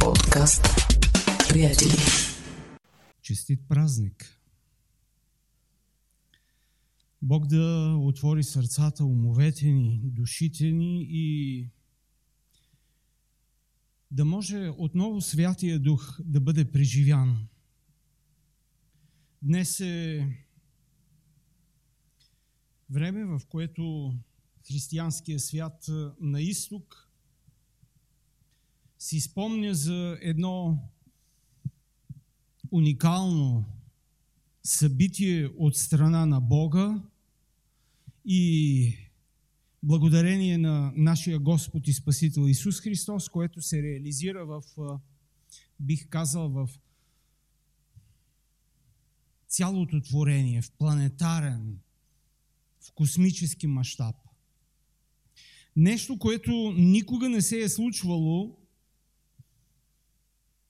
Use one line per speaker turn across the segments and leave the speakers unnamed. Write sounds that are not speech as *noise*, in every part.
подкаст Приятели.
Честит празник! Бог да отвори сърцата, умовете ни, душите ни и да може отново Святия Дух да бъде преживян. Днес е време, в което християнския свят на изток си спомня за едно уникално събитие от страна на Бога и благодарение на нашия Господ и Спасител Исус Христос, което се реализира в, бих казал, в цялото творение, в планетарен, в космически мащаб. Нещо, което никога не се е случвало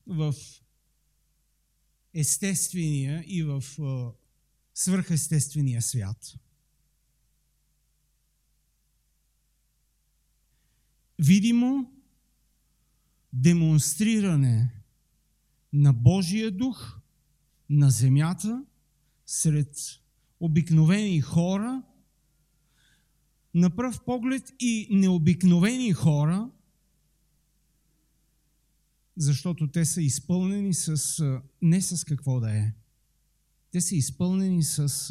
в естествения и в свърхестествения свят. Видимо демонстриране на Божия дух на земята сред обикновени хора, на пръв поглед и необикновени хора, защото те са изпълнени с не с какво да е. Те са изпълнени с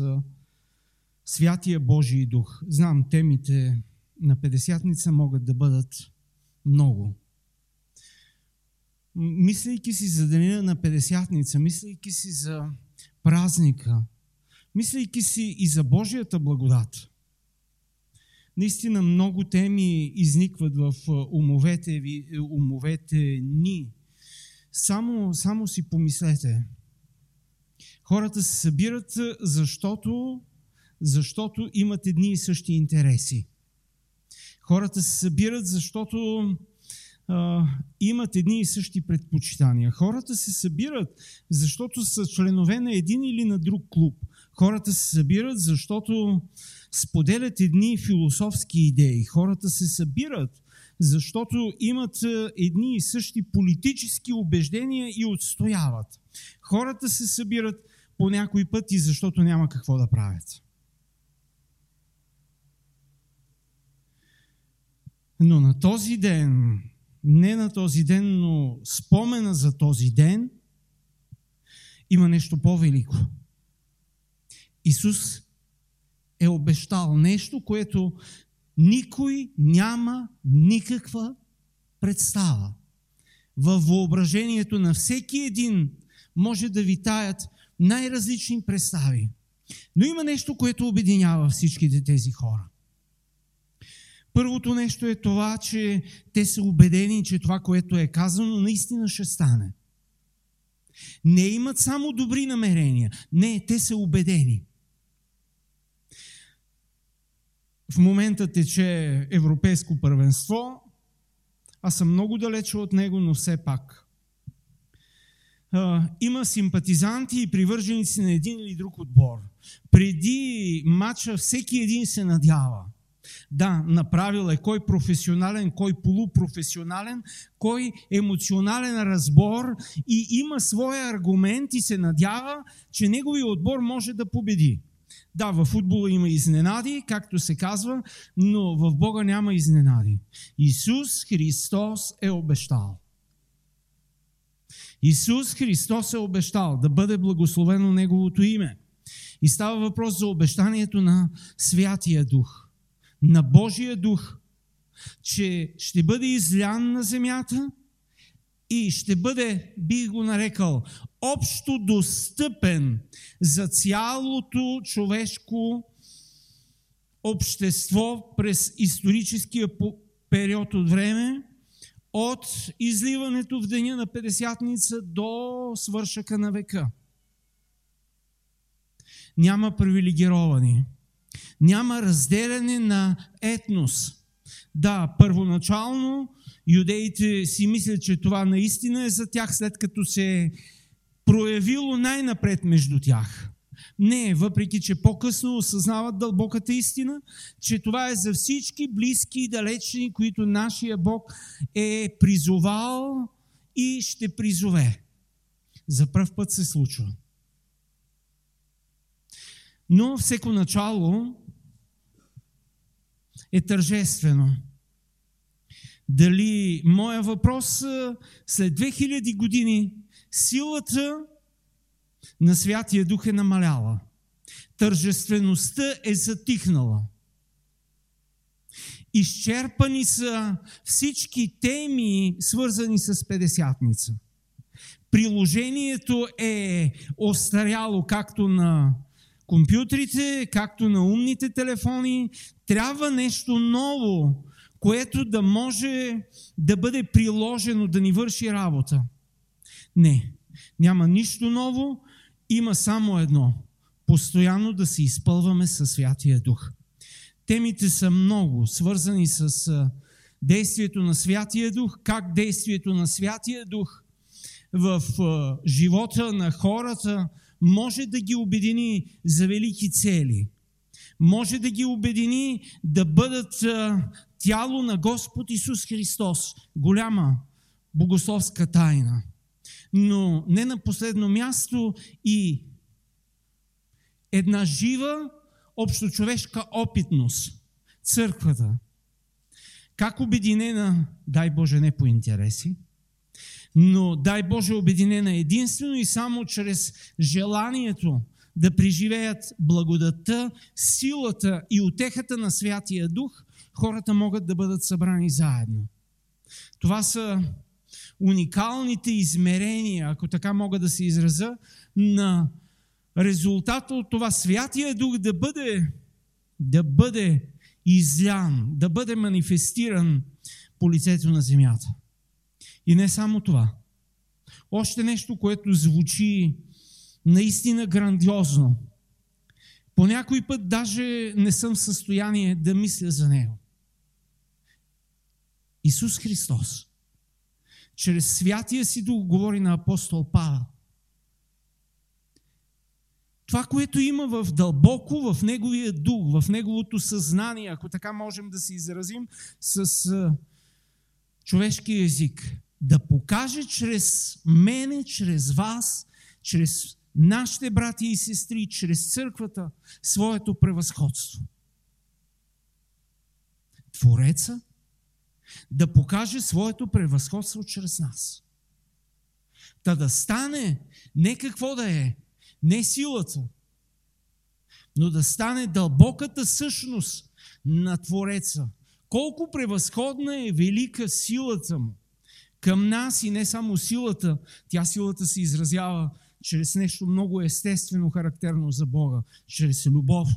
Святия Божий дух. Знам, темите на Педесятница могат да бъдат много. Мислейки си за деня на Педесятница, мислейки си за празника, мислейки си и за Божията благодат, наистина много теми изникват в умовете, ви, умовете ни. Само, само си помислете. Хората се събират, защото, защото имат едни и същи интереси. Хората се събират, защото а, имат едни и същи предпочитания. Хората се събират, защото са членове на един или на друг клуб. Хората се събират, защото споделят едни философски идеи. Хората се събират, защото имат едни и същи политически убеждения и отстояват. Хората се събират по някой път и защото няма какво да правят. Но на този ден, не на този ден, но спомена за този ден, има нещо по-велико. Исус е обещал нещо, което никой няма никаква представа. Във въображението на всеки един може да витаят най-различни представи. Но има нещо, което обединява всичките тези хора. Първото нещо е това, че те са убедени, че това, което е казано, наистина ще стане. Не имат само добри намерения. Не, те са убедени. В момента тече европейско първенство. Аз съм много далече от него, но все пак. Има симпатизанти и привърженици на един или друг отбор. Преди матча всеки един се надява. Да, направил е кой професионален, кой полупрофесионален, кой емоционален разбор и има своя аргумент и се надява, че неговия отбор може да победи. Да, в футбола има изненади, както се казва, но в Бога няма изненади. Исус Христос е обещал. Исус Христос е обещал да бъде благословено Неговото име. И става въпрос за обещанието на Святия Дух, на Божия Дух, че ще бъде излян на земята и ще бъде, бих го нарекал, общо достъпен за цялото човешко общество през историческия период от време, от изливането в деня на Педесятница до свършъка на века. Няма привилегировани. Няма разделяне на етнос. Да, първоначално юдеите си мислят, че това наистина е за тях, след като се проявило най-напред между тях. Не, въпреки че по-късно осъзнават дълбоката истина, че това е за всички близки и далечни, които нашия Бог е призовал и ще призове. За първ път се случва. Но всеко начало е тържествено. Дали моя въпрос след 2000 години силата на Святия Дух е намаляла. Тържествеността е затихнала. Изчерпани са всички теми, свързани с Педесятница. Приложението е остаряло както на компютрите, както на умните телефони. Трябва нещо ново, което да може да бъде приложено, да ни върши работа. Не, няма нищо ново, има само едно. Постоянно да се изпълваме със Святия Дух. Темите са много, свързани с действието на Святия Дух, как действието на Святия Дух в живота на хората може да ги обедини за велики цели. Може да ги обедини да бъдат тяло на Господ Исус Христос. Голяма богословска тайна. Но не на последно място и една жива общочовешка опитност. Църквата. Как обединена, дай Боже, не по интереси, но дай Боже обединена единствено и само чрез желанието да преживеят благодата, силата и отехата на Святия Дух, хората могат да бъдат събрани заедно. Това са уникалните измерения, ако така мога да се израза, на резултата от това Святия Дух да бъде, да бъде излян, да бъде манифестиран по лицето на земята. И не само това. Още нещо, което звучи наистина грандиозно. По някой път даже не съм в състояние да мисля за него. Исус Христос, чрез святия си дух, говори на апостол Павел. Това, което има в дълбоко в неговия дух, в неговото съзнание, ако така можем да се изразим с човешки език, да покаже чрез мене, чрез вас, чрез нашите брати и сестри, чрез църквата, своето превъзходство. Твореца да покаже своето превъзходство чрез нас. Та да стане не какво да е, не силата, но да стане дълбоката същност на Твореца. Колко превъзходна е велика силата му към нас и не само силата, тя силата се изразява чрез нещо много естествено, характерно за Бога, чрез любов.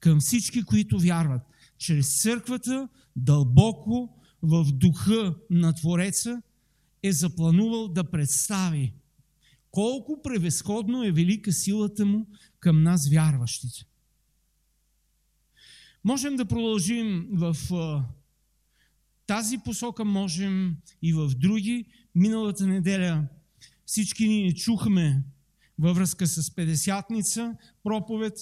Към всички, които вярват, чрез църквата, дълбоко в духа на Твореца, е запланувал да представи колко превъзходно е велика силата му към нас, вярващите. Можем да продължим в тази посока, можем и в други. Миналата неделя всички ние чухме във връзка с Педесятница проповед.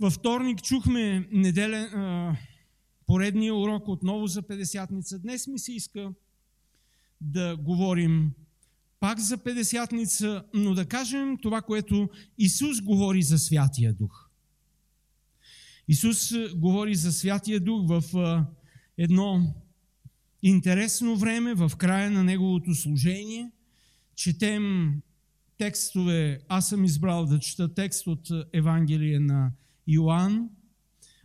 Във вторник чухме неделя, поредния урок отново за Педесятница. Днес ми се иска да говорим пак за Педесятница, но да кажем това, което Исус говори за Святия Дух. Исус говори за Святия Дух в едно интересно време, в края на Неговото служение. Четем текстове, аз съм избрал да чета текст от Евангелие на Йоанн,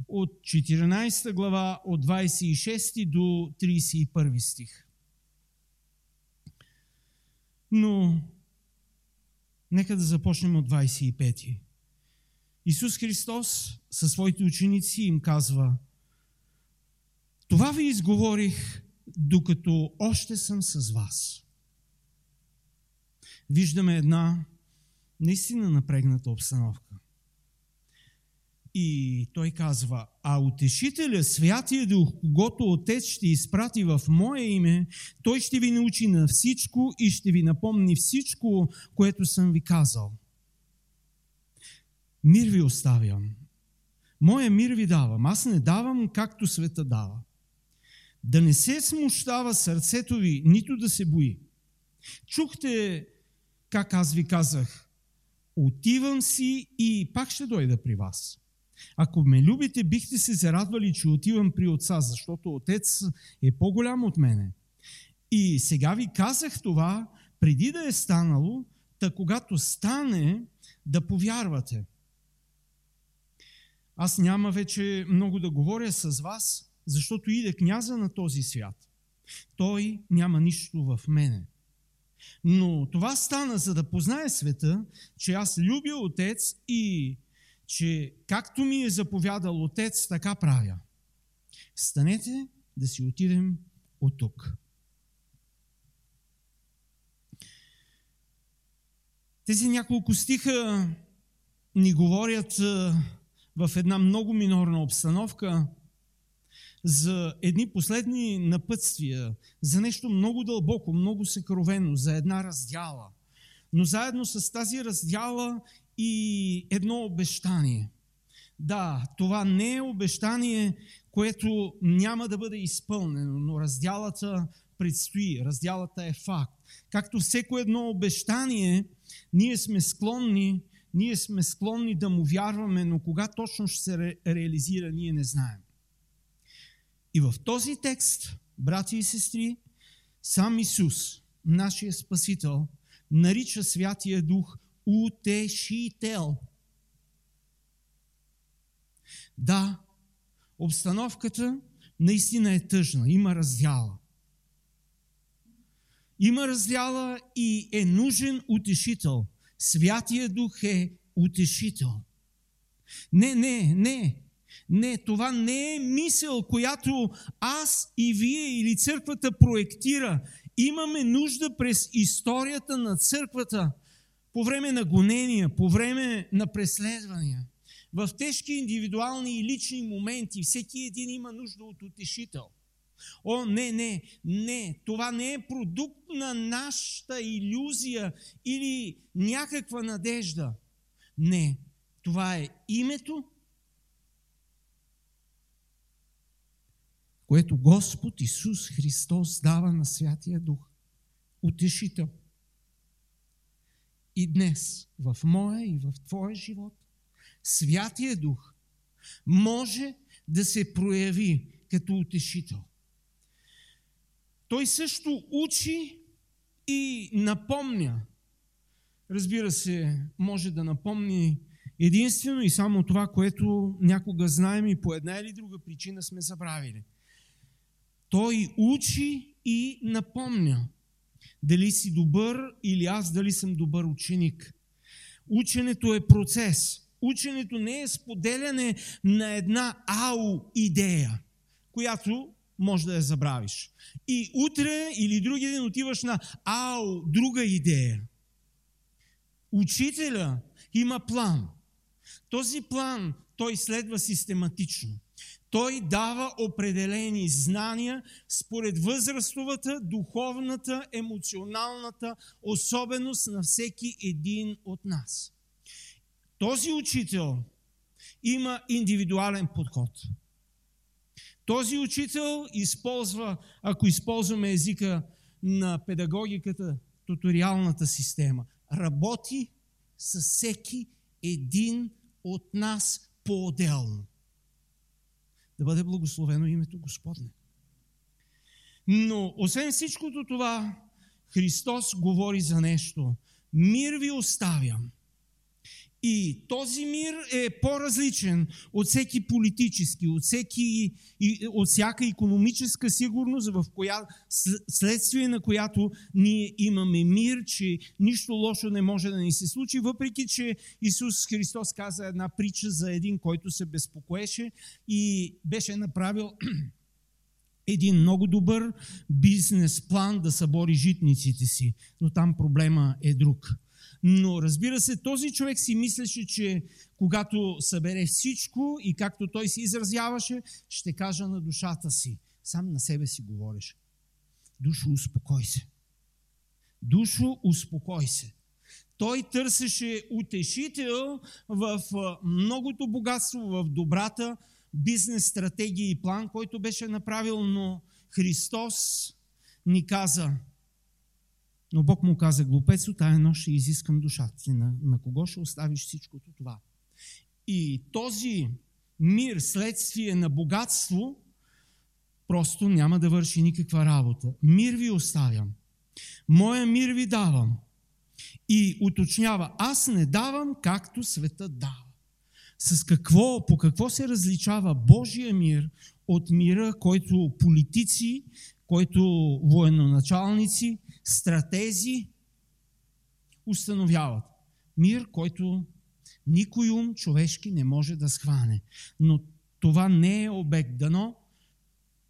от 14 глава, от 26 до 31 стих. Но нека да започнем от 25. Исус Христос със своите ученици им казва Това ви изговорих, докато още съм с вас. Виждаме една наистина напрегната обстановка. И той казва, а утешителя, Святия Дух, когато Отец ще изпрати в Мое име, той ще ви научи на всичко и ще ви напомни всичко, което съм ви казал. Мир ви оставям. Моя мир ви давам. Аз не давам както света дава. Да не се смущава сърцето ви, нито да се бои. Чухте как аз ви казах, отивам си и пак ще дойда при вас. Ако ме любите, бихте се зарадвали, че отивам при отца, защото отец е по-голям от мене. И сега ви казах това, преди да е станало, та когато стане, да повярвате. Аз няма вече много да говоря с вас, защото иде княза на този свят. Той няма нищо в мене. Но това стана, за да познае света, че аз любя Отец и че както ми е заповядал Отец, така правя. Станете да си отидем от тук. Тези няколко стиха ни говорят в една много минорна обстановка за едни последни напътствия, за нещо много дълбоко, много съкровено, за една раздяла. Но заедно с тази раздяла и едно обещание. Да, това не е обещание, което няма да бъде изпълнено, но раздялата предстои, раздялата е факт. Както всеко едно обещание, ние сме склонни, ние сме склонни да му вярваме, но кога точно ще се ре, реализира, ние не знаем. И в този текст, брати и сестри, сам Исус, нашия Спасител, нарича Святия Дух утешител. Да, обстановката наистина е тъжна, има раздяла. Има раздяла и е нужен утешител. Святия Дух е утешител. Не, не, не. Не, това не е мисъл, която аз и вие или църквата проектира. Имаме нужда през историята на църквата, по време на гонения, по време на преследвания, в тежки индивидуални и лични моменти, всеки един има нужда от утешител. О, не, не, не, това не е продукт на нашата иллюзия или някаква надежда. Не, това е името, което Господ Исус Христос дава на Святия Дух. Утешител. И днес, в моя и в твоя живот, Святия Дух може да се прояви като утешител. Той също учи и напомня. Разбира се, може да напомни единствено и само това, което някога знаем и по една или друга причина сме забравили. Той учи и напомня. Дали си добър или аз дали съм добър ученик. Ученето е процес. Ученето не е споделяне на една ау идея, която може да я забравиш. И утре или други ден отиваш на ау, друга идея. Учителя има план. Този план той следва систематично. Той дава определени знания според възрастовата, духовната, емоционалната особеност на всеки един от нас. Този учител има индивидуален подход. Този учител използва, ако използваме езика на педагогиката, туториалната система, работи с всеки един от нас по-отделно. Да бъде благословено името Господне. Но, освен всичкото това, Христос говори за нещо. Мир ви оставям. И този мир е по-различен от всеки политически, от, всеки, от всяка економическа сигурност, в коя, следствие на която ние имаме мир, че нищо лошо не може да ни се случи, въпреки че Исус Христос каза една притча за един, който се безпокоеше и беше направил *clears throat* един много добър бизнес план да събори житниците си. Но там проблема е друг – но разбира се, този човек си мислеше, че когато събере всичко и както той се изразяваше, ще кажа на душата си. Сам на себе си говореше. Душо, успокой се. Душо, успокой се. Той търсеше утешител в многото богатство, в добрата бизнес стратегия и план, който беше направил, но Христос ни каза, Но Бог му каза, глупецо, тая нощ ще изискам душата ти. На, на кого ще оставиш всичкото това? И този мир, следствие на богатство, просто няма да върши никаква работа. Мир ви оставям. Моя мир ви давам. И уточнява, аз не давам както света дава. С какво, по какво се различава Божия мир от мира, който политици, който военноначалници, стратези установяват. Мир, който никой ум човешки не може да схване. Но това не е обект. Дано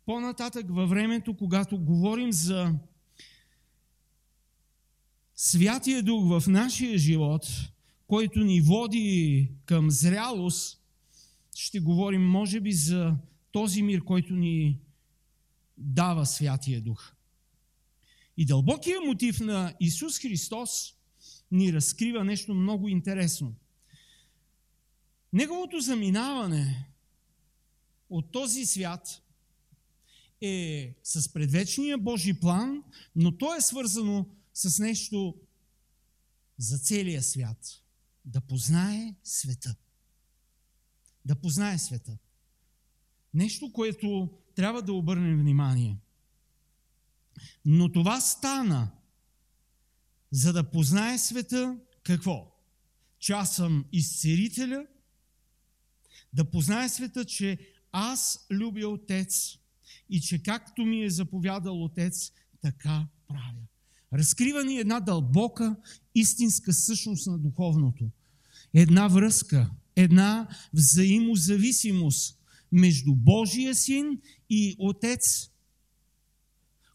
по-нататък във времето, когато говорим за Святия Дух в нашия живот, който ни води към зрялост, ще говорим, може би, за този мир, който ни дава Святия Дух. И дълбокия мотив на Исус Христос ни разкрива нещо много интересно. Неговото заминаване от този свят е с предвечния Божий план, но то е свързано с нещо за целия свят. Да познае света. Да познае света. Нещо, което трябва да обърнем внимание. Но това стана, за да познае света какво? Че аз съм изцерителя, да познае света, че аз любя Отец и че както ми е заповядал Отец, така правя. Разкрива ни една дълбока истинска същност на духовното. Една връзка, една взаимозависимост между Божия син и Отец,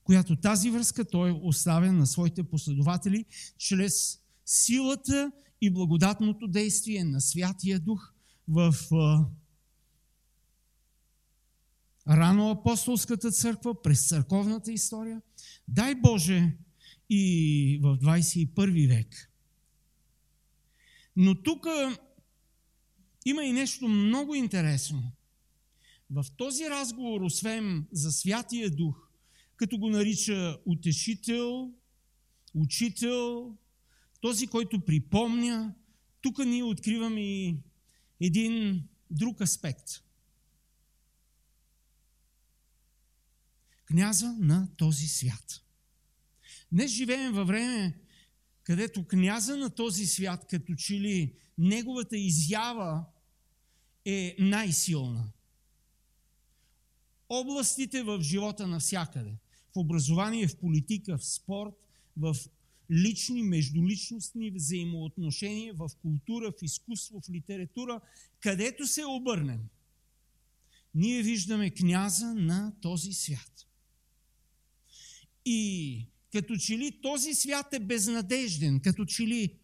която тази връзка той оставя на своите последователи чрез силата и благодатното действие на Святия Дух в рано апостолската църква, през църковната история. Дай Боже и в 21 век. Но тук има и нещо много интересно. В този разговор, освен за Святия Дух, като го нарича утешител, учител, този, който припомня, тук ние откриваме и един друг аспект. Княза на този свят. Днес живеем във време, където княза на този свят, като че ли неговата изява е най-силна. Областите в живота навсякъде. В образование, в политика, в спорт, в лични, междуличностни взаимоотношения, в култура, в изкуство, в литература, където се обърнем. Ние виждаме княза на този свят. И като че ли този свят е безнадежден, като че ли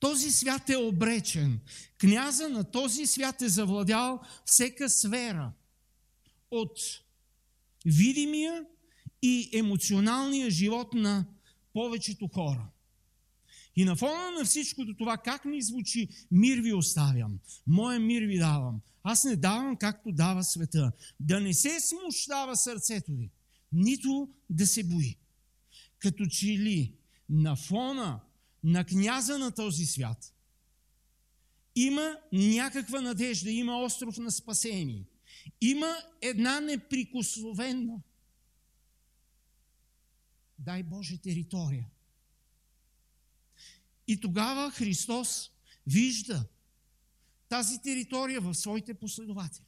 този свят е обречен. Княза на този свят е завладял всека сфера от видимия и емоционалния живот на повечето хора. И на фона на всичкото това, как ни звучи, мир ви оставям, моя мир ви давам. Аз не давам както дава света. Да не се смущава сърцето ви нито да се бои. Като че ли на фона на княза на този свят има някаква надежда, има остров на спасение. Има една неприкосновена, дай Боже, територия. И тогава Христос вижда тази територия в своите последователи.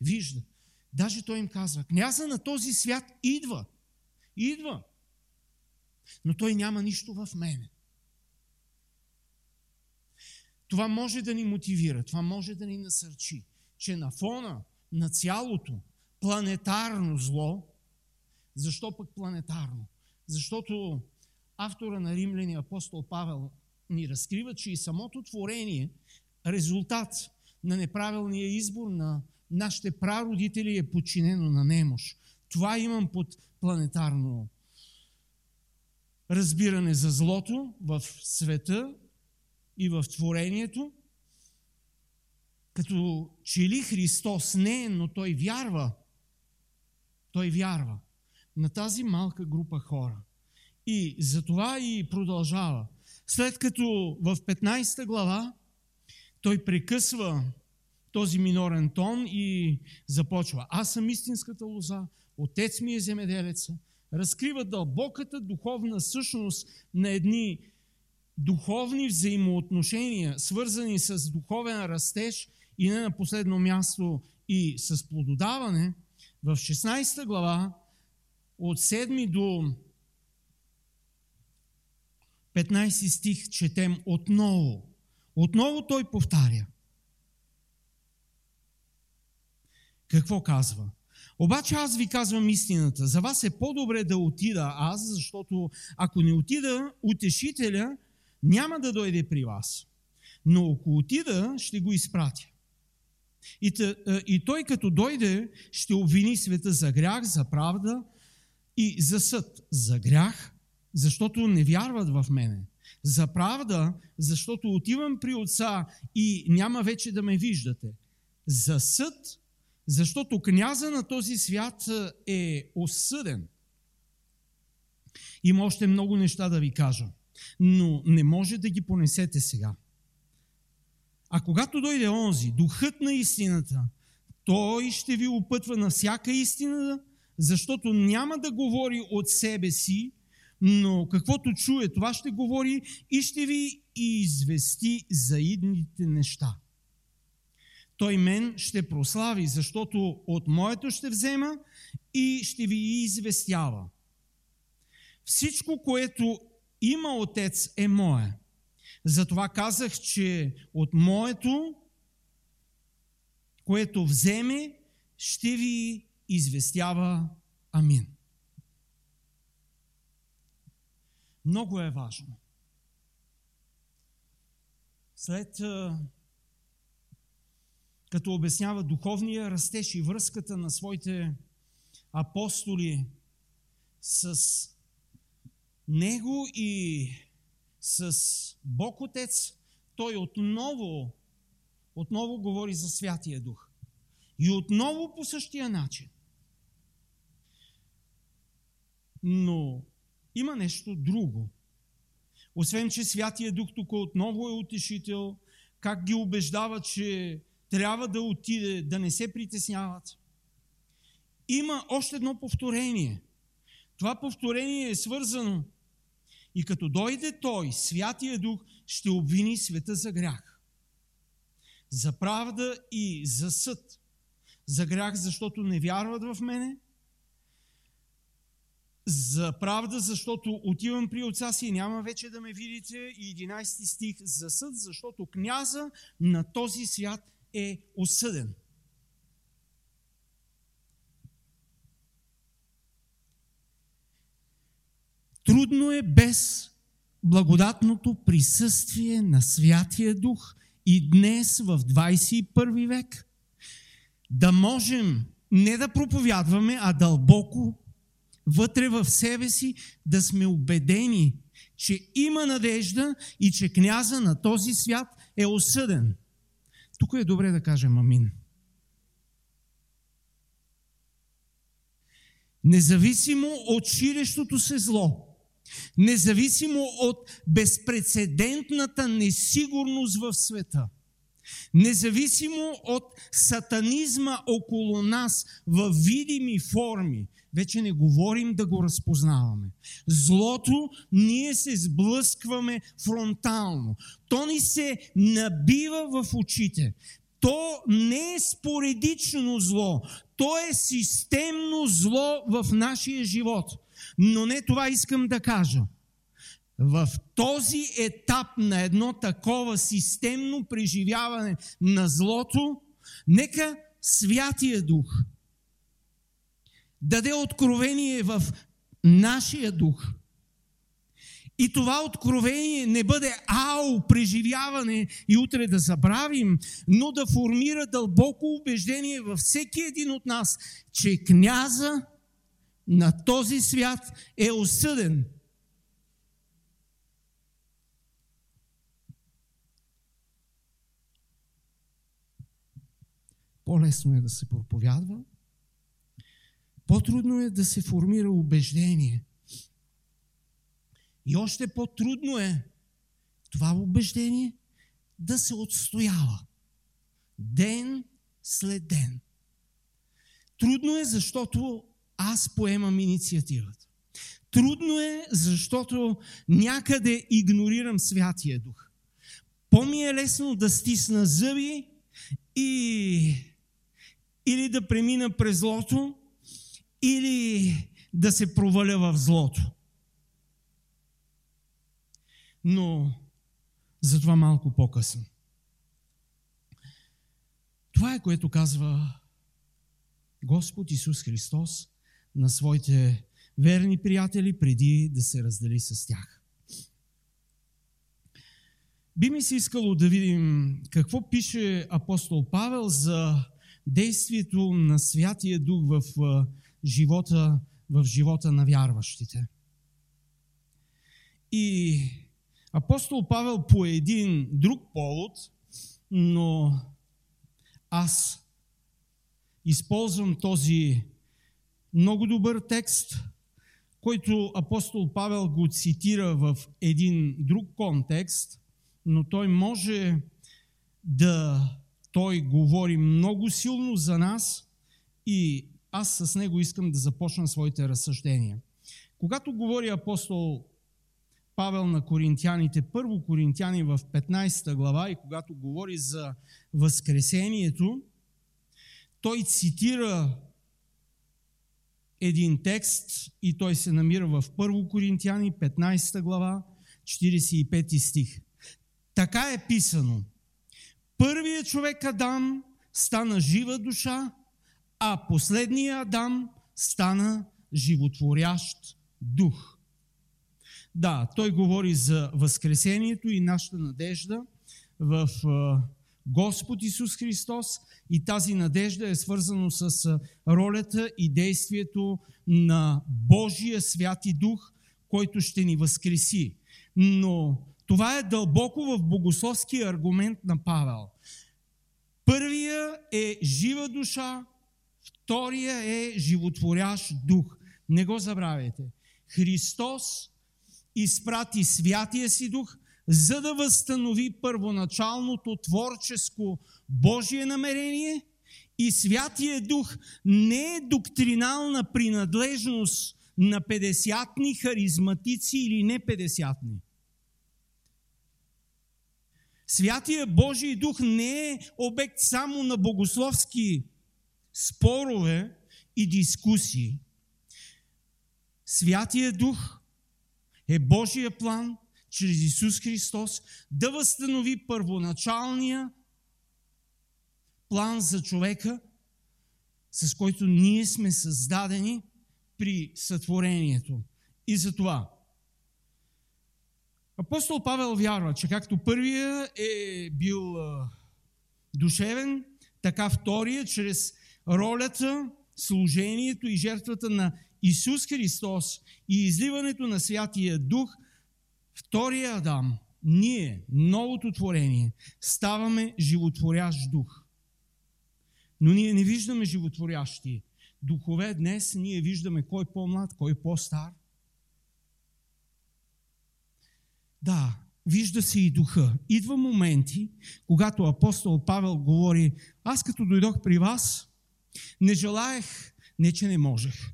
Вижда. Даже той им казва, княза на този свят идва. Идва. Но той няма нищо в мене. Това може да ни мотивира, това може да ни насърчи, че на фона на цялото планетарно зло, защо пък планетарно? Защото автора на римляни апостол Павел ни разкрива, че и самото творение, резултат на неправилния избор на нашите прародители е подчинено на немощ. Това имам под планетарно разбиране за злото в света и в творението, като че ли Христос не но Той вярва. Той вярва. на тази малка група хора. И затова и продължава. След като в 15 глава той прекъсва този минорен тон и започва. Аз съм истинската лоза, отец ми е земеделеца. Разкрива дълбоката духовна същност на едни духовни взаимоотношения, свързани с духовен растеж и не на последно място и с плододаване. В 16 глава от 7 до 15 стих четем отново. Отново той повтаря. Какво казва? Обаче аз ви казвам истината. За вас е по-добре да отида аз, защото ако не отида, утешителя няма да дойде при вас. Но ако отида, ще го изпратя. И, тъ, и той като дойде, ще обвини света за грях, за правда и за съд. За грях, защото не вярват в мене. За правда, защото отивам при отца и няма вече да ме виждате. За съд, защото княза на този свят е осъден. Има още много неща да ви кажа, но не може да ги понесете сега. А когато дойде онзи, духът на истината, той ще ви опътва на всяка истина, защото няма да говори от себе си, но каквото чуе, това ще говори и ще ви извести за идните неща. Той мен ще прослави, защото от моето ще взема и ще ви известява. Всичко, което има Отец е мое. Затова казах, че от моето, което вземе, ще ви известява. Амин. Много е важно. След като обяснява духовния растеж и връзката на своите апостоли с него и с Бог Отец, той отново, отново говори за Святия Дух. И отново по същия начин. Но има нещо друго. Освен, че Святия Дух тук отново е утешител, как ги убеждава, че трябва да отиде, да не се притесняват. Има още едно повторение. Това повторение е свързано и като дойде Той, Святия Дух, ще обвини света за грях. За правда и за съд. За грях, защото не вярват в мене. За правда, защото отивам при отца си и няма вече да ме видите. И 11 стих за съд, защото княза на този свят е осъден. Трудно е без благодатното присъствие на Святия Дух и днес в 21 век да можем не да проповядваме, а дълбоко вътре в себе си да сме убедени, че има надежда и че княза на този свят е осъден. Тук е добре да кажем амин. Независимо от ширещото се зло, Независимо от безпредседентната несигурност в света, независимо от сатанизма около нас в видими форми, вече не говорим да го разпознаваме. Злото ние се сблъскваме фронтално. То ни се набива в очите. То не е споредично зло, то е системно зло в нашия живот – но не това искам да кажа. В този етап на едно такова системно преживяване на злото, нека Святия Дух даде откровение в нашия дух. И това откровение не бъде ау, преживяване и утре да забравим, но да формира дълбоко убеждение във всеки един от нас, че княза на този свят е осъден. По-лесно е да се проповядва, По-трудно е да се формира убеждение. И още по-трудно е това убеждение да се отстоява. Ден след ден. Трудно е, защото аз поемам инициативата. Трудно е, защото някъде игнорирам Святия Дух. По-ми е лесно да стисна зъби и или да премина през злото, или да се проваля в злото. Но за това малко по-късно. Това е което казва Господ Исус Христос на своите верни приятели преди да се раздели с тях. Би ми се искало да видим какво пише апостол Павел за действието на Святия Дух в живота, в живота на вярващите. И апостол Павел по един друг повод, но аз използвам този много добър текст, който апостол Павел го цитира в един друг контекст, но той може да той говори много силно за нас и аз с него искам да започна своите разсъждения. Когато говори апостол Павел на коринтяните, първо коринтяни в 15 глава и когато говори за Възкресението, той цитира един текст и той се намира в първо Коринтяни, 15 глава, 45 стих. Така е писано. Първият човек Адам стана жива душа, а последният Адам стана животворящ дух. Да, той говори за Възкресението и нашата надежда в Господ Исус Христос и тази надежда е свързана с ролята и действието на Божия Святи Дух, който ще ни възкреси. Но това е дълбоко в богословския аргумент на Павел. Първия е жива душа, втория е животворящ дух. Не го забравяйте. Христос изпрати святия си дух, за да възстанови първоначалното творческо Божие намерение и Святия Дух не е доктринална принадлежност на 50 харизматици или не 50 Святия Божий дух не е обект само на богословски спорове и дискусии. Святия дух е Божия план чрез Исус Христос да възстанови първоначалния план за човека, с който ние сме създадени при сътворението. И за това Апостол Павел вярва, че както първия е бил душевен, така втория, чрез ролята, служението и жертвата на Исус Христос и изливането на Святия Дух, втория Адам, ние, новото творение, ставаме животворящ дух. Но ние не виждаме животворящи духове днес, ние виждаме кой е по-млад, кой е по-стар – Да, вижда се и духа. Идва моменти, когато апостол Павел говори, аз като дойдох при вас, не желаех, не че не можех.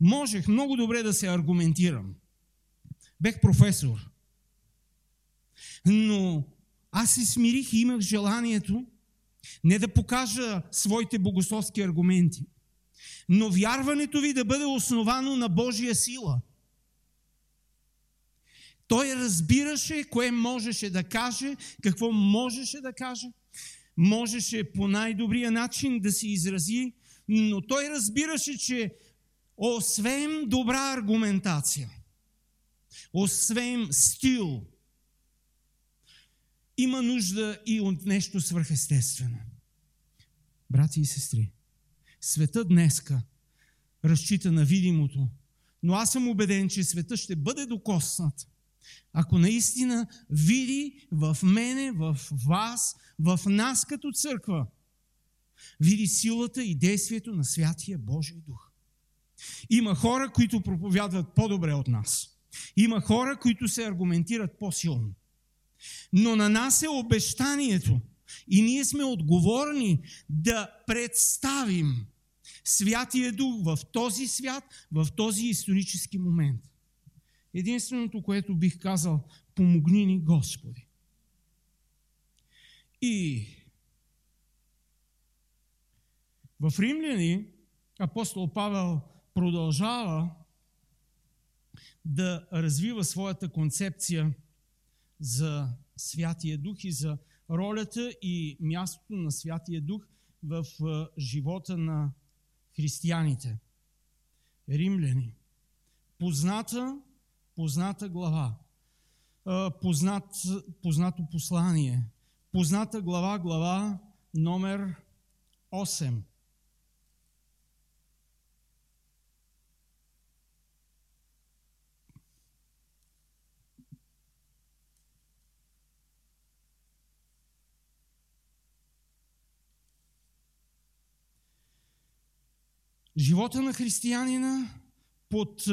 Можех много добре да се аргументирам. Бех професор. Но аз се смирих и имах желанието не да покажа своите богословски аргументи, но вярването ви да бъде основано на Божия сила – той разбираше кое можеше да каже, какво можеше да каже. Можеше по най-добрия начин да се изрази, но той разбираше, че освен добра аргументация, освен стил, има нужда и от нещо свръхестествено. Брати и сестри, света днеска разчита на видимото, но аз съм убеден, че света ще бъде докоснат ако наистина види в мене, в вас, в нас като църква, види силата и действието на Святия Божий Дух. Има хора, които проповядват по-добре от нас. Има хора, които се аргументират по-силно. Но на нас е обещанието и ние сме отговорни да представим Святия Дух в този свят, в този исторически момент. Единственото, което бих казал, помогни ни Господи. И в Римляни апостол Павел продължава да развива своята концепция за Святия Дух и за ролята и мястото на Святия Дух в живота на християните. Римляни. Позната, позната глава. Познат, познато послание. Позната глава, глава номер 8. Живота на християнина под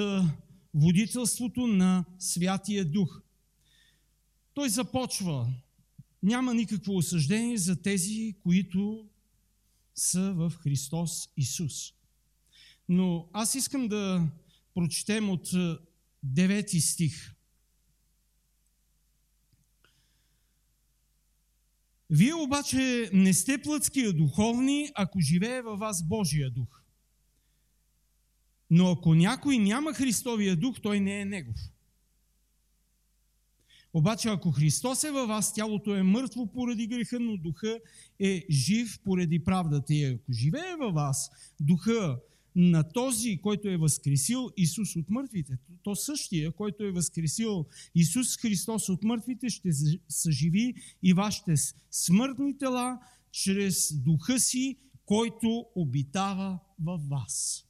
водителството на Святия Дух. Той започва. Няма никакво осъждение за тези, които са в Христос Исус. Но аз искам да прочетем от 9 стих. Вие обаче не сте плътски, духовни, ако живее във вас Божия дух. Но ако някой няма Христовия дух, той не е негов. Обаче ако Христос е във вас, тялото е мъртво поради греха, но духа е жив поради правдата. И ако живее във вас духа на този, който е възкресил Исус от мъртвите, то същия, който е възкресил Исус Христос от мъртвите, ще съживи и вашите смъртни тела чрез духа си, който обитава във вас.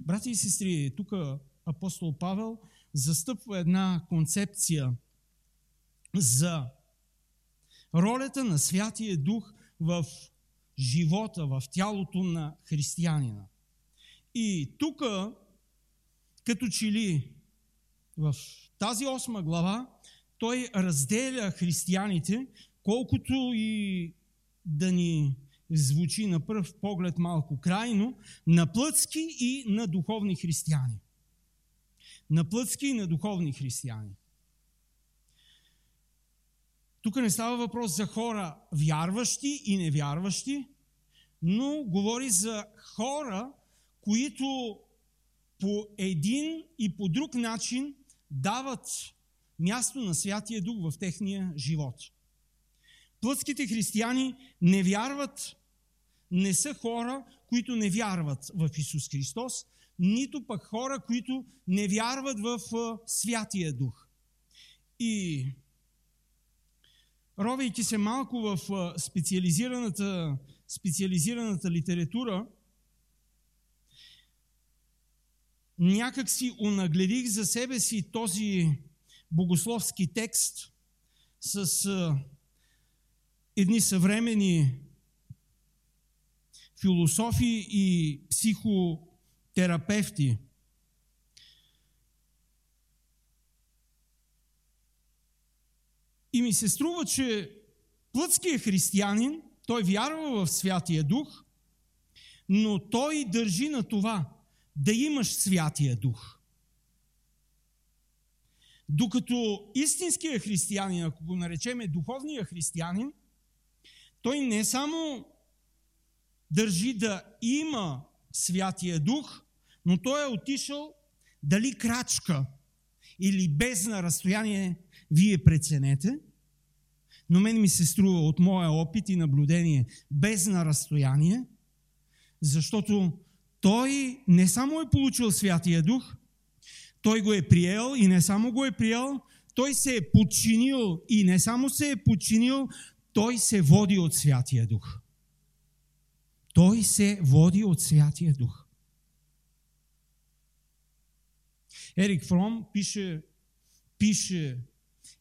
Брати и сестри, тук апостол Павел застъпва една концепция за ролята на Святия Дух в живота, в тялото на християнина. И тук, като че ли в тази осма глава, той разделя християните, колкото и да ни звучи на пръв поглед малко крайно, на плътски и на духовни християни. На плътски и на духовни християни. Тук не става въпрос за хора вярващи и невярващи, но говори за хора, които по един и по друг начин дават място на Святия Дух в техния живот. Плътските християни не вярват не са хора, които не вярват в Исус Христос, нито пък хора, които не вярват в Святия Дух. И ровейки се малко в специализираната, специализираната литература, някак си унагледих за себе си този богословски текст с едни съвремени философи и психотерапевти. И ми се струва, че плътският християнин, той вярва в Святия Дух, но той държи на това да имаш Святия Дух. Докато истинският християнин, ако го наречеме духовния християнин, той не само държи да има Святия Дух, но той е отишъл дали крачка или без на разстояние, вие преценете. Но мен ми се струва от моя опит и наблюдение без на разстояние, защото той не само е получил Святия Дух, той го е приел и не само го е приел, той се е подчинил и не само се е подчинил, той се води от Святия Дух. Той се води от Святия Дух. Ерик Фром пише, пише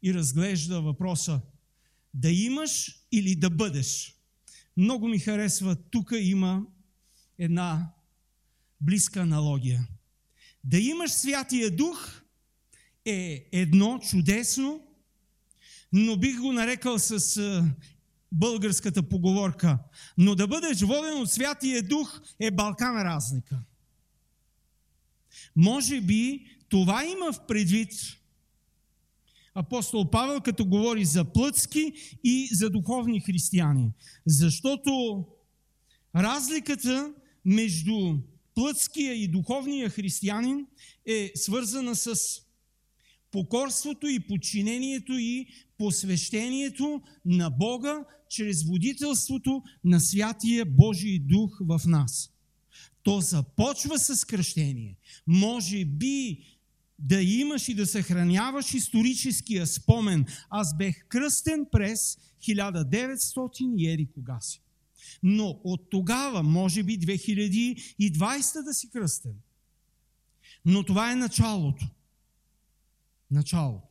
и разглежда въпроса да имаш или да бъдеш. Много ми харесва, тук има една близка аналогия. Да имаш Святия Дух е едно чудесно, но бих го нарекал с а, българската поговорка. Но да бъдеш воден от Святия Дух е Балкан разлика. Може би това има в предвид апостол Павел, като говори за плътски и за духовни християни. Защото разликата между плътския и духовния християнин е свързана с покорството и подчинението и посвещението на Бога чрез водителството на Святия Божий Дух в нас. То започва с кръщение. Може би да имаш и да съхраняваш историческия спомен. Аз бех кръстен през 1900 и еди кога си. Но от тогава, може би 2020 да си кръстен. Но това е началото. Начало.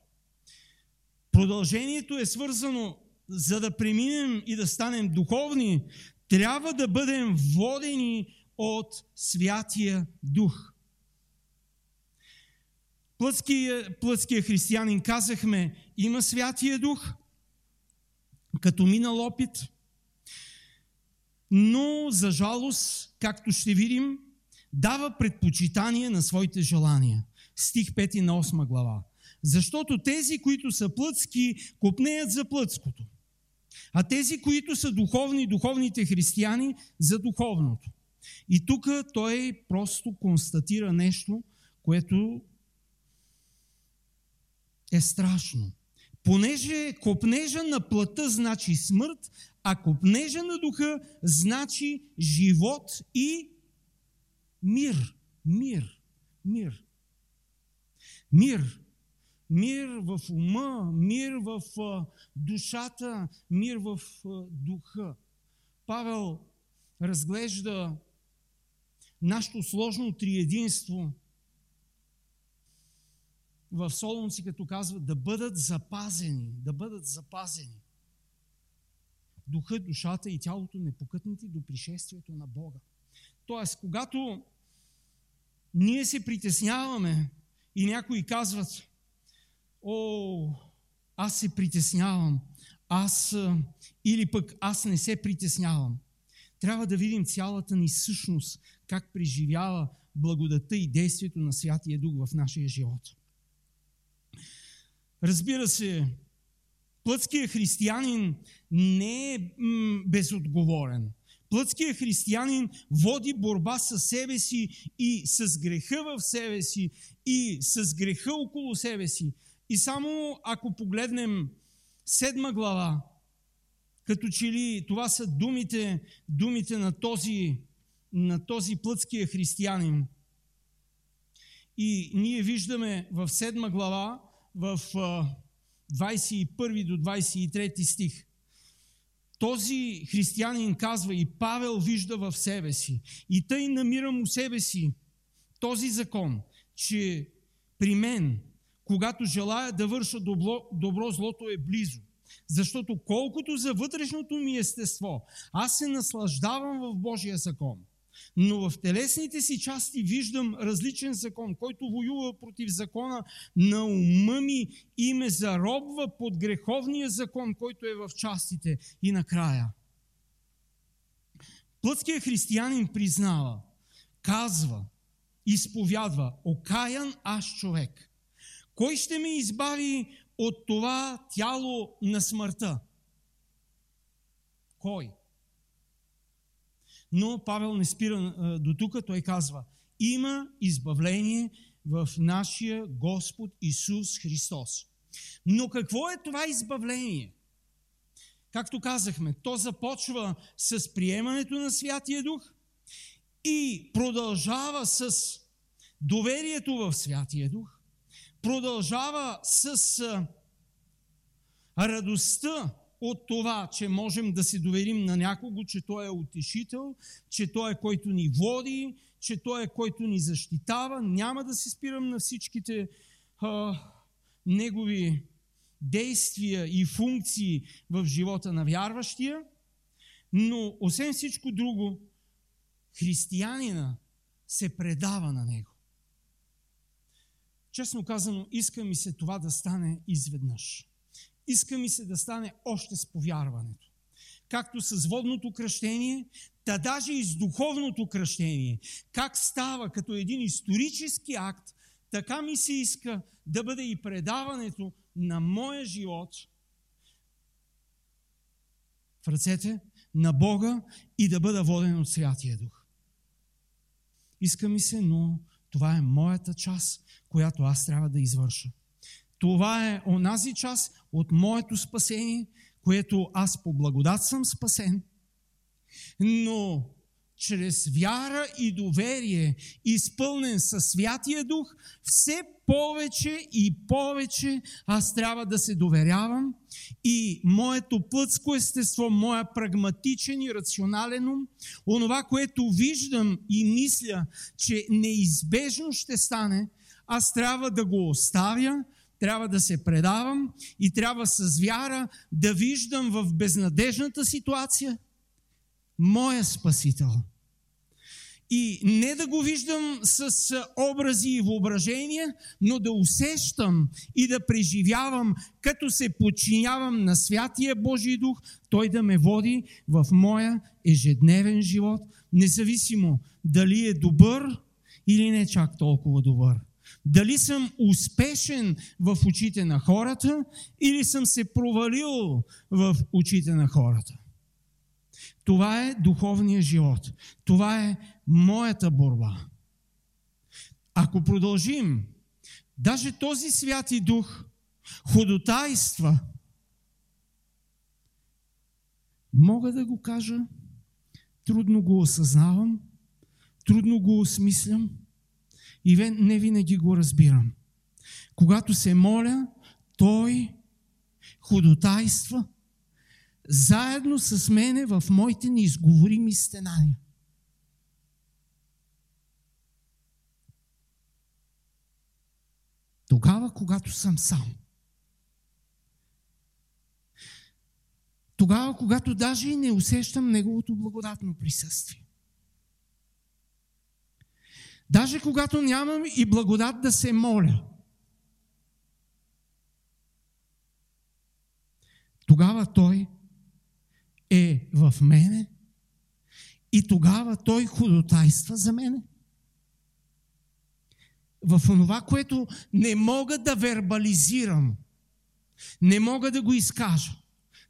Продължението е свързано, за да преминем и да станем духовни, трябва да бъдем водени от Святия Дух. Плътския, плътския християнин, казахме, има Святия Дух, като минал опит, но за жалост, както ще видим, дава предпочитание на своите желания. Стих 5 на 8 глава. Защото тези, които са плътски, копнеят за плътското. А тези, които са духовни, духовните християни, за духовното. И тук той просто констатира нещо, което е страшно. Понеже копнежа на плътта значи смърт, а копнежа на духа значи живот и мир. Мир. Мир. Мир. Мир в ума, мир в душата, мир в духа. Павел разглежда нашето сложно триединство – в Солунци, като казва да бъдат запазени, да бъдат запазени. Духът, душата и тялото непокътнати до пришествието на Бога. Тоест, когато ние се притесняваме и някои казват, о, аз се притеснявам, аз или пък аз не се притеснявам. Трябва да видим цялата ни същност, как преживява благодата и действието на Святия Дух в нашия живот. Разбира се, плътският християнин не е безотговорен. Плътският християнин води борба с себе си и с греха в себе си и с греха около себе си. И само ако погледнем седма глава, като че ли това са думите, думите на този, на този плътския християнин. И ние виждаме в седма глава, в 21 до 23 стих. Този християнин казва и Павел вижда в себе си. И тъй намирам у себе си този закон, че при мен, когато желая да върша добро, добро злото е близо. Защото колкото за вътрешното ми естество, аз се наслаждавам в Божия закон – но в телесните си части виждам различен закон, който воюва против закона на ума ми и ме заробва под греховния закон, който е в частите. И накрая. Плътският християнин признава, казва, изповядва, окаян аз човек. Кой ще ме избави от това тяло на смъртта? Кой? Но Павел не спира до тук, той казва, има избавление в нашия Господ Исус Христос. Но какво е това избавление? Както казахме, то започва с приемането на Святия Дух и продължава с доверието в Святия Дух, продължава с радостта от това, че можем да се доверим на някого, че Той е утешител, че Той е който ни води, че Той е който ни защитава. Няма да се спирам на всичките а, Негови действия и функции в живота на вярващия, но освен всичко друго, християнина се предава на него. Честно казано, иска ми се това да стане изведнъж. Иска ми се да стане още с повярването. Както с водното кръщение, та даже и с духовното кръщение. Как става като един исторически акт, така ми се иска да бъде и предаването на моя живот в ръцете на Бога и да бъда воден от Святия Дух. Иска ми се, но това е моята част, която аз трябва да извърша. Това е онази част от моето спасение, което аз по благодат съм спасен, но чрез вяра и доверие, изпълнен със Святия Дух, все повече и повече аз трябва да се доверявам и моето плътско естество, моя прагматичен и рационален ум, онова, което виждам и мисля, че неизбежно ще стане, аз трябва да го оставя, трябва да се предавам и трябва с вяра да виждам в безнадежната ситуация моя Спасител. И не да го виждам с образи и въображения, но да усещам и да преживявам, като се подчинявам на Святия Божий Дух, Той да ме води в моя ежедневен живот, независимо дали е добър или не чак толкова добър. Дали съм успешен в очите на хората или съм се провалил в очите на хората. Това е духовният живот. Това е моята борба. Ако продължим, даже този святи дух ходотайства, мога да го кажа, трудно го осъзнавам, трудно го осмислям и не винаги го разбирам. Когато се моля, той ходотайства – заедно с мене в моите неизговорими стенания. Тогава, когато съм сам. Тогава, когато даже и не усещам Неговото благодатно присъствие. Даже когато нямам и благодат да се моля. Тогава Той е в мене и тогава той ходотайства за мене. В това, което не мога да вербализирам, не мога да го изкажа,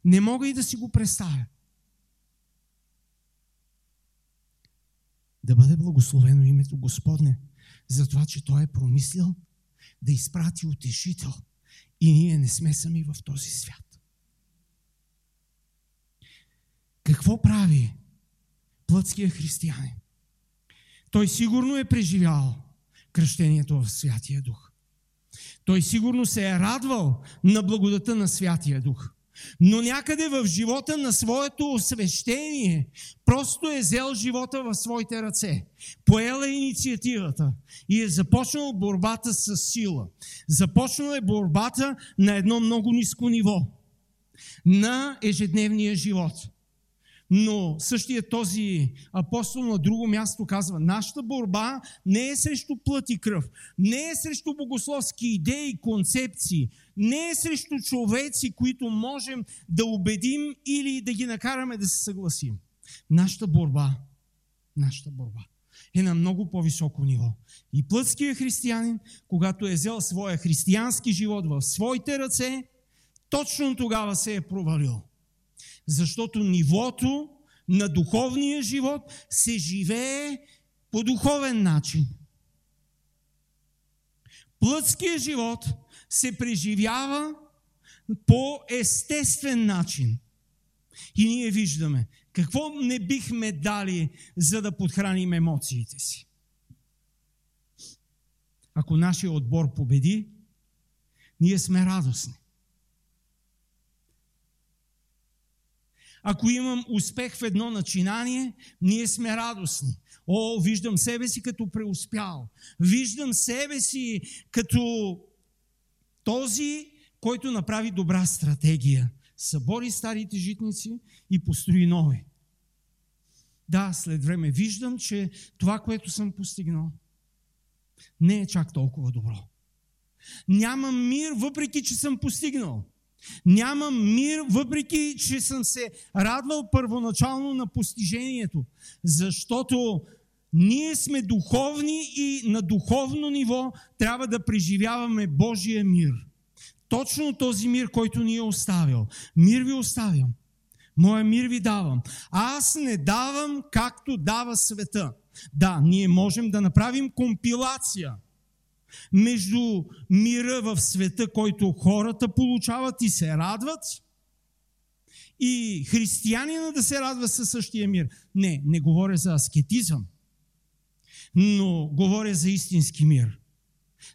не мога и да си го представя. Да бъде благословено името Господне, за това, че Той е промислил да изпрати утешител и ние не сме сами в този свят. Какво прави плътския християнин? Той сигурно е преживял кръщението в Святия Дух. Той сигурно се е радвал на благодата на Святия Дух. Но някъде в живота на своето освещение просто е взел живота в своите ръце. Поел е инициативата и е започнал борбата с сила. Започнал е борбата на едно много ниско ниво. На ежедневния живот. Но същия този апостол на друго място казва, нашата борба не е срещу плът и кръв, не е срещу богословски идеи, концепции, не е срещу човеци, които можем да убедим или да ги накараме да се съгласим. Нашата борба, нашата борба е на много по-високо ниво. И плътският християнин, когато е взел своя християнски живот в своите ръце, точно тогава се е провалил. Защото нивото на духовния живот се живее по духовен начин. Плътският живот се преживява по естествен начин. И ние виждаме какво не бихме дали, за да подхраним емоциите си. Ако нашия отбор победи, ние сме радостни. Ако имам успех в едно начинание, ние сме радостни. О, виждам себе си като преуспял. Виждам себе си като този, който направи добра стратегия. Събори старите житници и построи нови. Да, след време виждам, че това, което съм постигнал, не е чак толкова добро. Нямам мир, въпреки че съм постигнал. Нямам мир, въпреки че съм се радвал първоначално на постижението. Защото ние сме духовни и на духовно ниво трябва да преживяваме Божия мир. Точно този мир, който ни е оставил. Мир ви оставям. Моя мир ви давам. Аз не давам както дава света. Да, ние можем да направим компилация между мира в света, който хората получават и се радват, и християнина да се радва със същия мир. Не, не говоря за аскетизъм, но говоря за истински мир.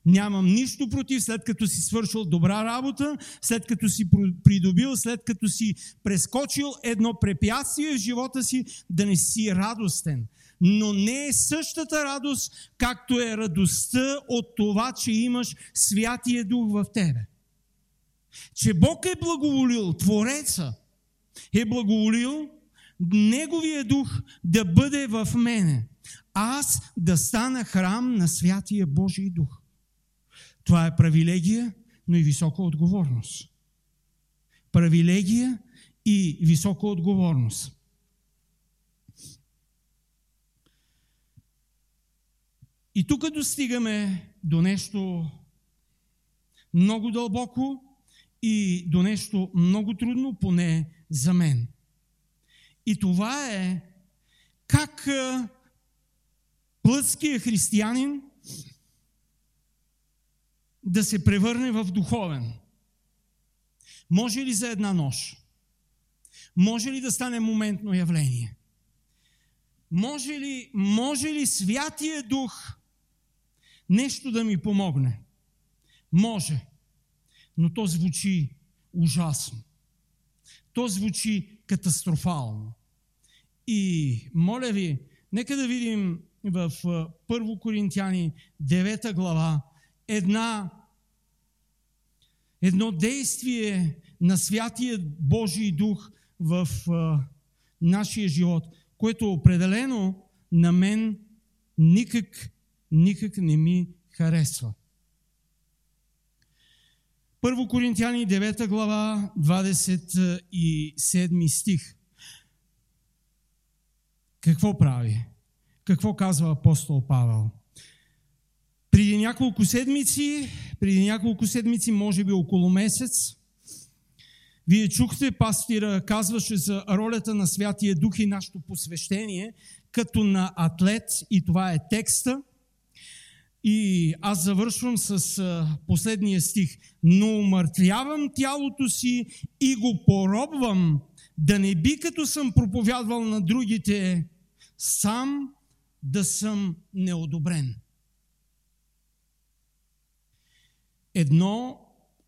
Нямам нищо против, след като си свършил добра работа, след като си придобил, след като си прескочил едно препятствие в живота си, да не си радостен. Но не е същата радост, както е радостта от това, че имаш Святия Дух в тебе. Че Бог е благоволил, Твореца е благоволил Неговия Дух да бъде в мене. Аз да стана храм на Святия Божий Дух. Това е привилегия, но и висока отговорност. Привилегия и висока отговорност. И тук достигаме до нещо много дълбоко и до нещо много трудно, поне за мен. И това е как плътският християнин да се превърне в духовен. Може ли за една нощ? Може ли да стане моментно явление? Може ли, може ли Святия Дух нещо да ми помогне? Може. Но то звучи ужасно. То звучи катастрофално. И моля ви, нека да видим в 1 Коринтияни 9 глава една, едно действие на Святия Божий Дух в а, нашия живот, което определено на мен никак, никак не ми харесва. Първо Коринтияни 9 глава 27 стих. Какво прави? Какво казва апостол Павел? Преди няколко седмици, преди няколко седмици, може би около месец, вие чухте, пастира казваше за ролята на Святия Дух и нашето посвещение като на атлет и това е текста. И аз завършвам с последния стих. Но умъртвявам тялото си и го поробвам, да не би като съм проповядвал на другите, сам да съм неодобрен. едно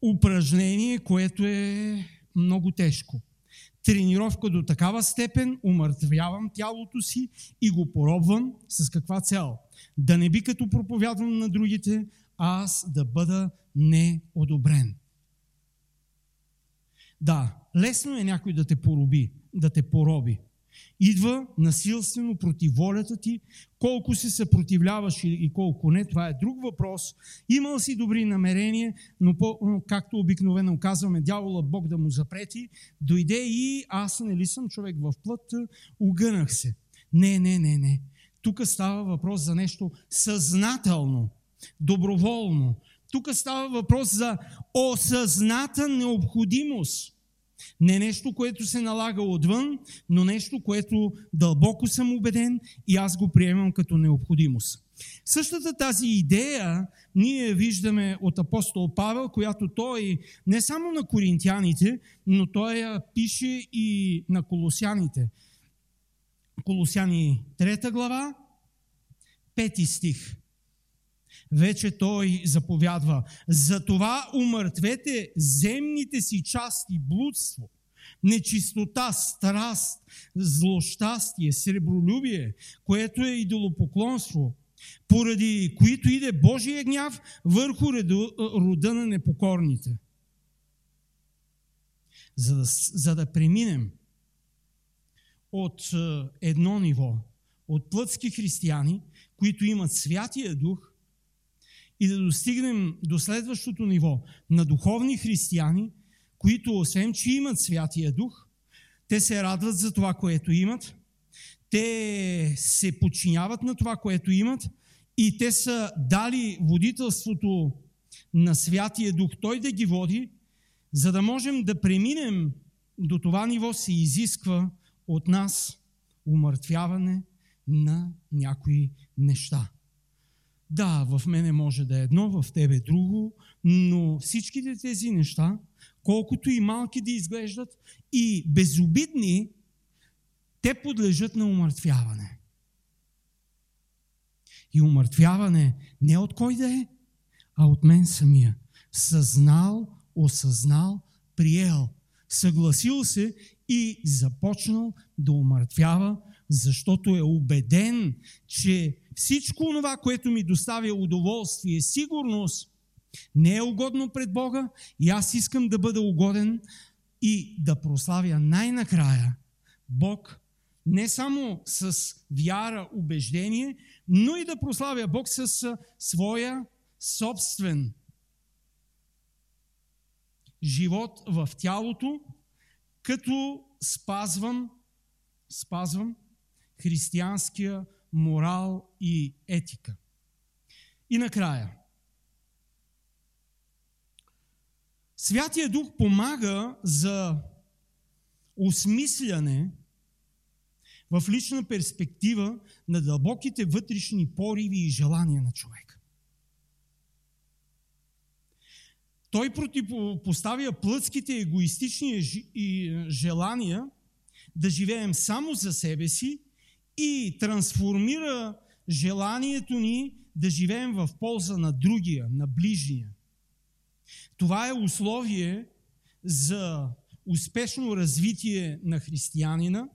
упражнение, което е много тежко. Тренировка до такава степен, умъртвявам тялото си и го поробвам с каква цел? Да не би като проповядвам на другите, аз да бъда неодобрен. Да, лесно е някой да те пороби, да те пороби. Идва насилствено против волята ти. Колко се съпротивляваш и колко не, това е друг въпрос. Имал си добри намерения, но по, както обикновено казваме, дявола Бог да му запрети, дойде и аз нали съм човек в плът, угънах се. Не, не, не, не. Тук става въпрос за нещо съзнателно, доброволно. Тук става въпрос за осъзната необходимост. Не нещо, което се налага отвън, но нещо, което дълбоко съм убеден и аз го приемам като необходимост. Същата тази идея ние виждаме от апостол Павел, която той не само на коринтияните, но той я пише и на колосяните. Колосяни 3 глава, 5 стих вече той заповядва. Затова умъртвете земните си части, блудство, нечистота, страст, злощастие, сребролюбие, което е идолопоклонство, поради които иде Божия гняв върху рода на непокорните. За да, за да преминем от е, едно ниво, от плътски християни, които имат Святия Дух, и да достигнем до следващото ниво на духовни християни, които освен, че имат Святия Дух, те се радват за това, което имат, те се подчиняват на това, което имат и те са дали водителството на Святия Дух, Той да ги води, за да можем да преминем до това ниво се изисква от нас умъртвяване на някои неща. Да, в мене може да е едно, в тебе друго, но всичките тези неща, колкото и малки да изглеждат и безобидни, те подлежат на умъртвяване. И умъртвяване не от кой да е, а от мен самия. Съзнал, осъзнал, приел, съгласил се и започнал да умъртвява, защото е убеден, че всичко това, което ми доставя удоволствие, сигурност, не е угодно пред Бога и аз искам да бъда угоден и да прославя най-накрая Бог не само с вяра, убеждение, но и да прославя Бог с своя собствен живот в тялото, като спазвам, спазвам християнския морал и етика. И накрая. Святия Дух помага за осмисляне в лична перспектива на дълбоките вътрешни пориви и желания на човека. Той противопоставя плътските егоистични желания да живеем само за себе си и трансформира желанието ни да живеем в полза на другия, на ближния. Това е условие за успешно развитие на християнина,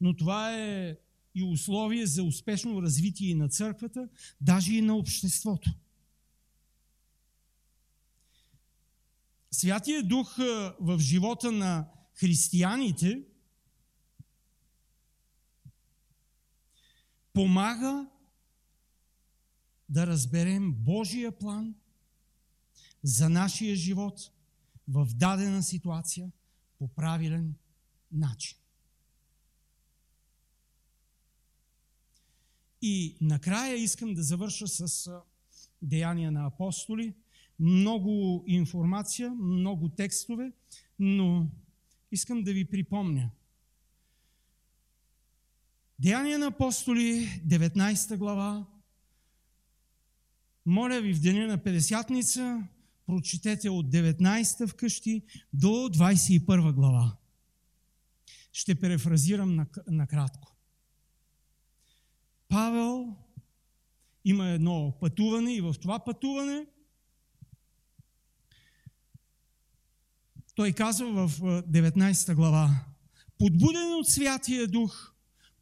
но това е и условие за успешно развитие на църквата, даже и на обществото. Святия Дух в живота на християните помага да разберем Божия план за нашия живот в дадена ситуация по правилен начин. И накрая искам да завърша с деяния на апостоли. Много информация, много текстове, но искам да ви припомня. Деяния на апостоли, 19 глава. Моля ви в деня на Педесятница, прочетете от 19 вкъщи до 21 глава. Ще перефразирам накратко. Павел има едно пътуване и в това пътуване той казва в 19 глава подбуден от Святия Дух,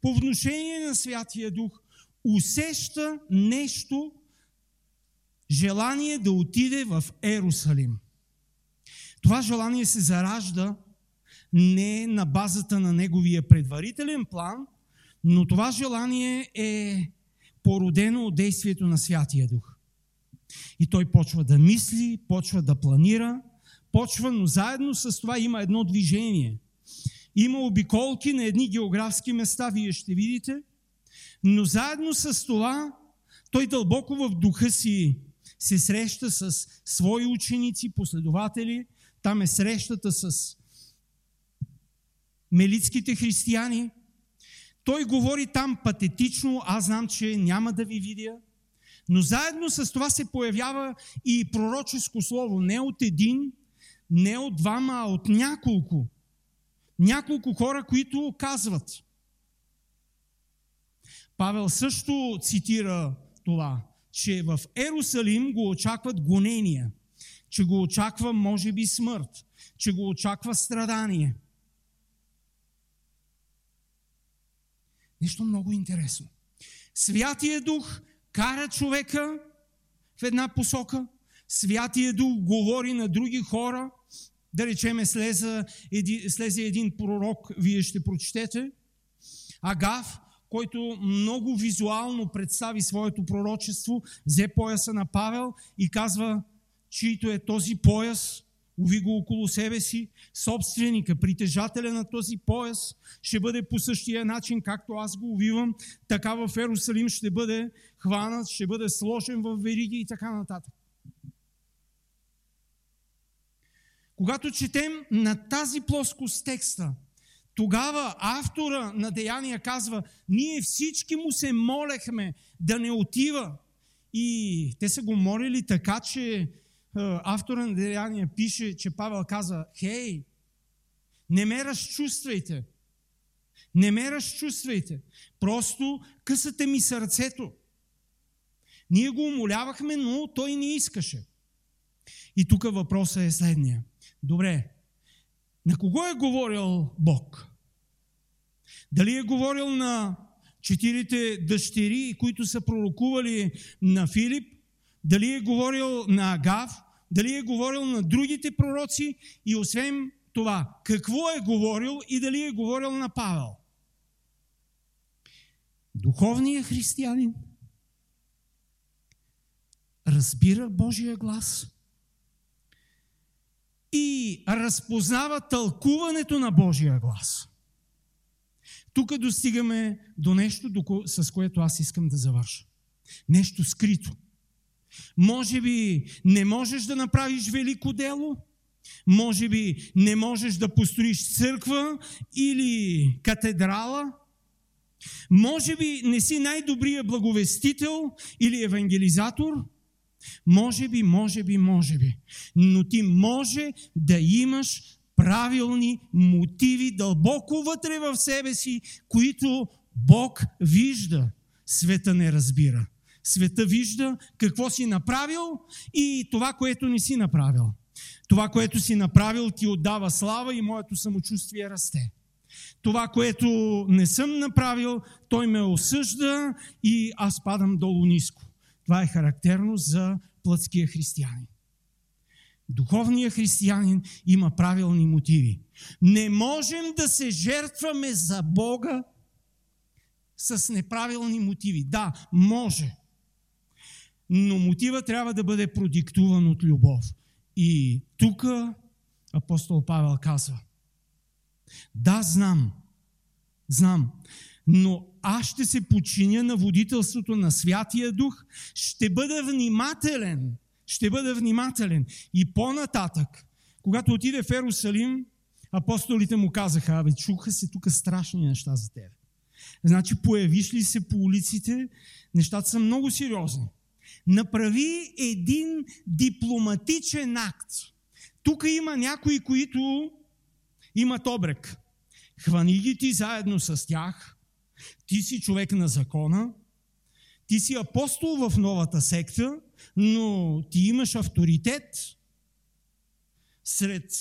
по внушение на Святия Дух, усеща нещо, желание да отиде в Ерусалим. Това желание се заражда не на базата на неговия предварителен план, но това желание е породено от действието на Святия Дух. И той почва да мисли, почва да планира, почва, но заедно с това има едно движение. Има обиколки на едни географски места, вие ще видите, но заедно с това той дълбоко в духа си се среща с свои ученици, последователи. Там е срещата с мелитските християни. Той говори там патетично, аз знам, че няма да ви видя. Но заедно с това се появява и пророческо слово. Не от един, не от двама, а от няколко. Няколко хора, които казват. Павел също цитира това, че в Ерусалим го очакват гонения, че го очаква, може би, смърт, че го очаква страдание – Нещо много интересно. Святия Дух кара човека в една посока, Святия Дух говори на други хора, да речеме слезе, еди, слезе един пророк, вие ще прочетете, Агав, който много визуално представи своето пророчество, взе пояса на Павел и казва, чието е този пояс, уви го около себе си, собственика, притежателя на този пояс ще бъде по същия начин, както аз го увивам, така в Ерусалим ще бъде хванат, ще бъде сложен в вериги и така нататък. Когато четем на тази плоскост текста, тогава автора на Деяния казва, ние всички му се молехме да не отива. И те са го молили така, че автора на Деяния пише, че Павел каза, хей, не ме разчувствайте. Не ме разчувствайте. Просто късате ми сърцето. Ние го умолявахме, но той не искаше. И тук въпросът е следния. Добре, на кого е говорил Бог? Дали е говорил на четирите дъщери, които са пророкували на Филип? Дали е говорил на Агав? Дали е говорил на другите пророци? И освен това, какво е говорил и дали е говорил на Павел? Духовният християнин разбира Божия глас и разпознава тълкуването на Божия глас. Тук достигаме до нещо, с което аз искам да завърша. Нещо скрито. Може би не можеш да направиш велико дело, може би не можеш да построиш църква или катедрала, може би не си най-добрият благовестител или евангелизатор – може би, може би, може би. Но ти може да имаш правилни мотиви дълбоко вътре в себе си, които Бог вижда. Света не разбира. Света вижда какво си направил и това, което не си направил. Това, което си направил, ти отдава слава и моето самочувствие расте. Това, което не съм направил, той ме осъжда и аз падам долу ниско. Това е характерно за плътския християнин. Духовният християнин има правилни мотиви. Не можем да се жертваме за Бога с неправилни мотиви. Да, може. Но мотива трябва да бъде продиктуван от любов. И тук апостол Павел казва, да, знам, знам, но аз ще се подчиня на водителството на Святия Дух, ще бъда внимателен, ще бъда внимателен. И по-нататък, когато отиде в Ерусалим, апостолите му казаха, абе, чуха се тук страшни неща за теб. Значи, появиш ли се по улиците, нещата са много сериозни. Направи един дипломатичен акт. Тук има някои, които имат обрек. Хвани ги ти заедно с тях – ти си човек на закона, ти си апостол в новата секта, но ти имаш авторитет сред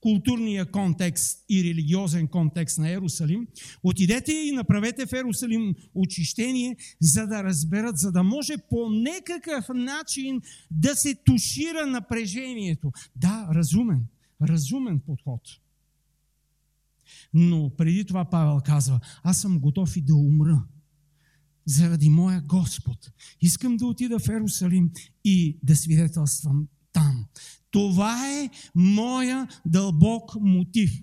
културния контекст и религиозен контекст на Ерусалим, отидете и направете в Ерусалим очищение, за да разберат, за да може по некакъв начин да се тушира напрежението. Да, разумен, разумен подход. Но преди това Павел казва, аз съм готов и да умра заради моя Господ. Искам да отида в Ерусалим и да свидетелствам там. Това е моя дълбок мотив.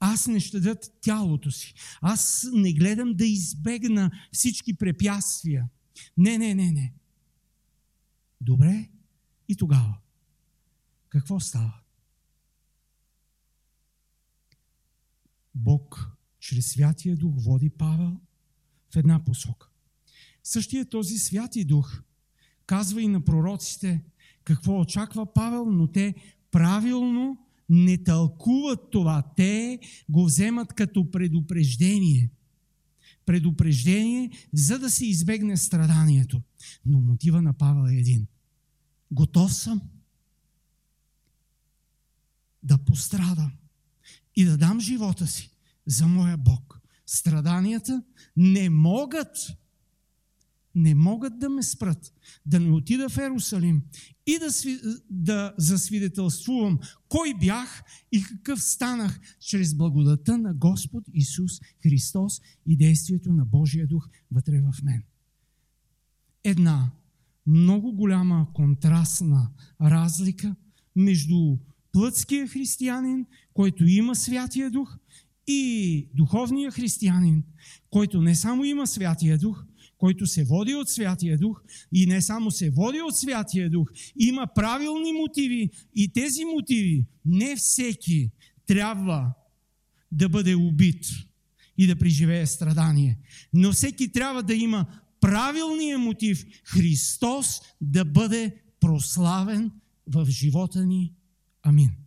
Аз не щадят тялото си. Аз не гледам да избегна всички препятствия. Не, не, не, не. Добре, и тогава. Какво става? Бог чрез Святия Дух води Павел в една посока. Същия този Святи Дух казва и на пророците какво очаква Павел, но те правилно не тълкуват това. Те го вземат като предупреждение. Предупреждение, за да се избегне страданието. Но мотива на Павел е един. Готов съм да пострадам и да дам живота си за моя Бог. Страданията не могат не могат да ме спрат, да не отида в Ерусалим и да, сви, да засвидетелствувам кой бях и какъв станах чрез благодата на Господ Исус Христос и действието на Божия дух вътре в мен. Една много голяма контрастна разлика между плътския християнин, който има Святия Дух, и духовния християнин, който не само има Святия Дух, който се води от Святия Дух и не само се води от Святия Дух, има правилни мотиви и тези мотиви не всеки трябва да бъде убит и да преживее страдание. Но всеки трябва да има правилния мотив Христос да бъде прославен в живота ни. Амин.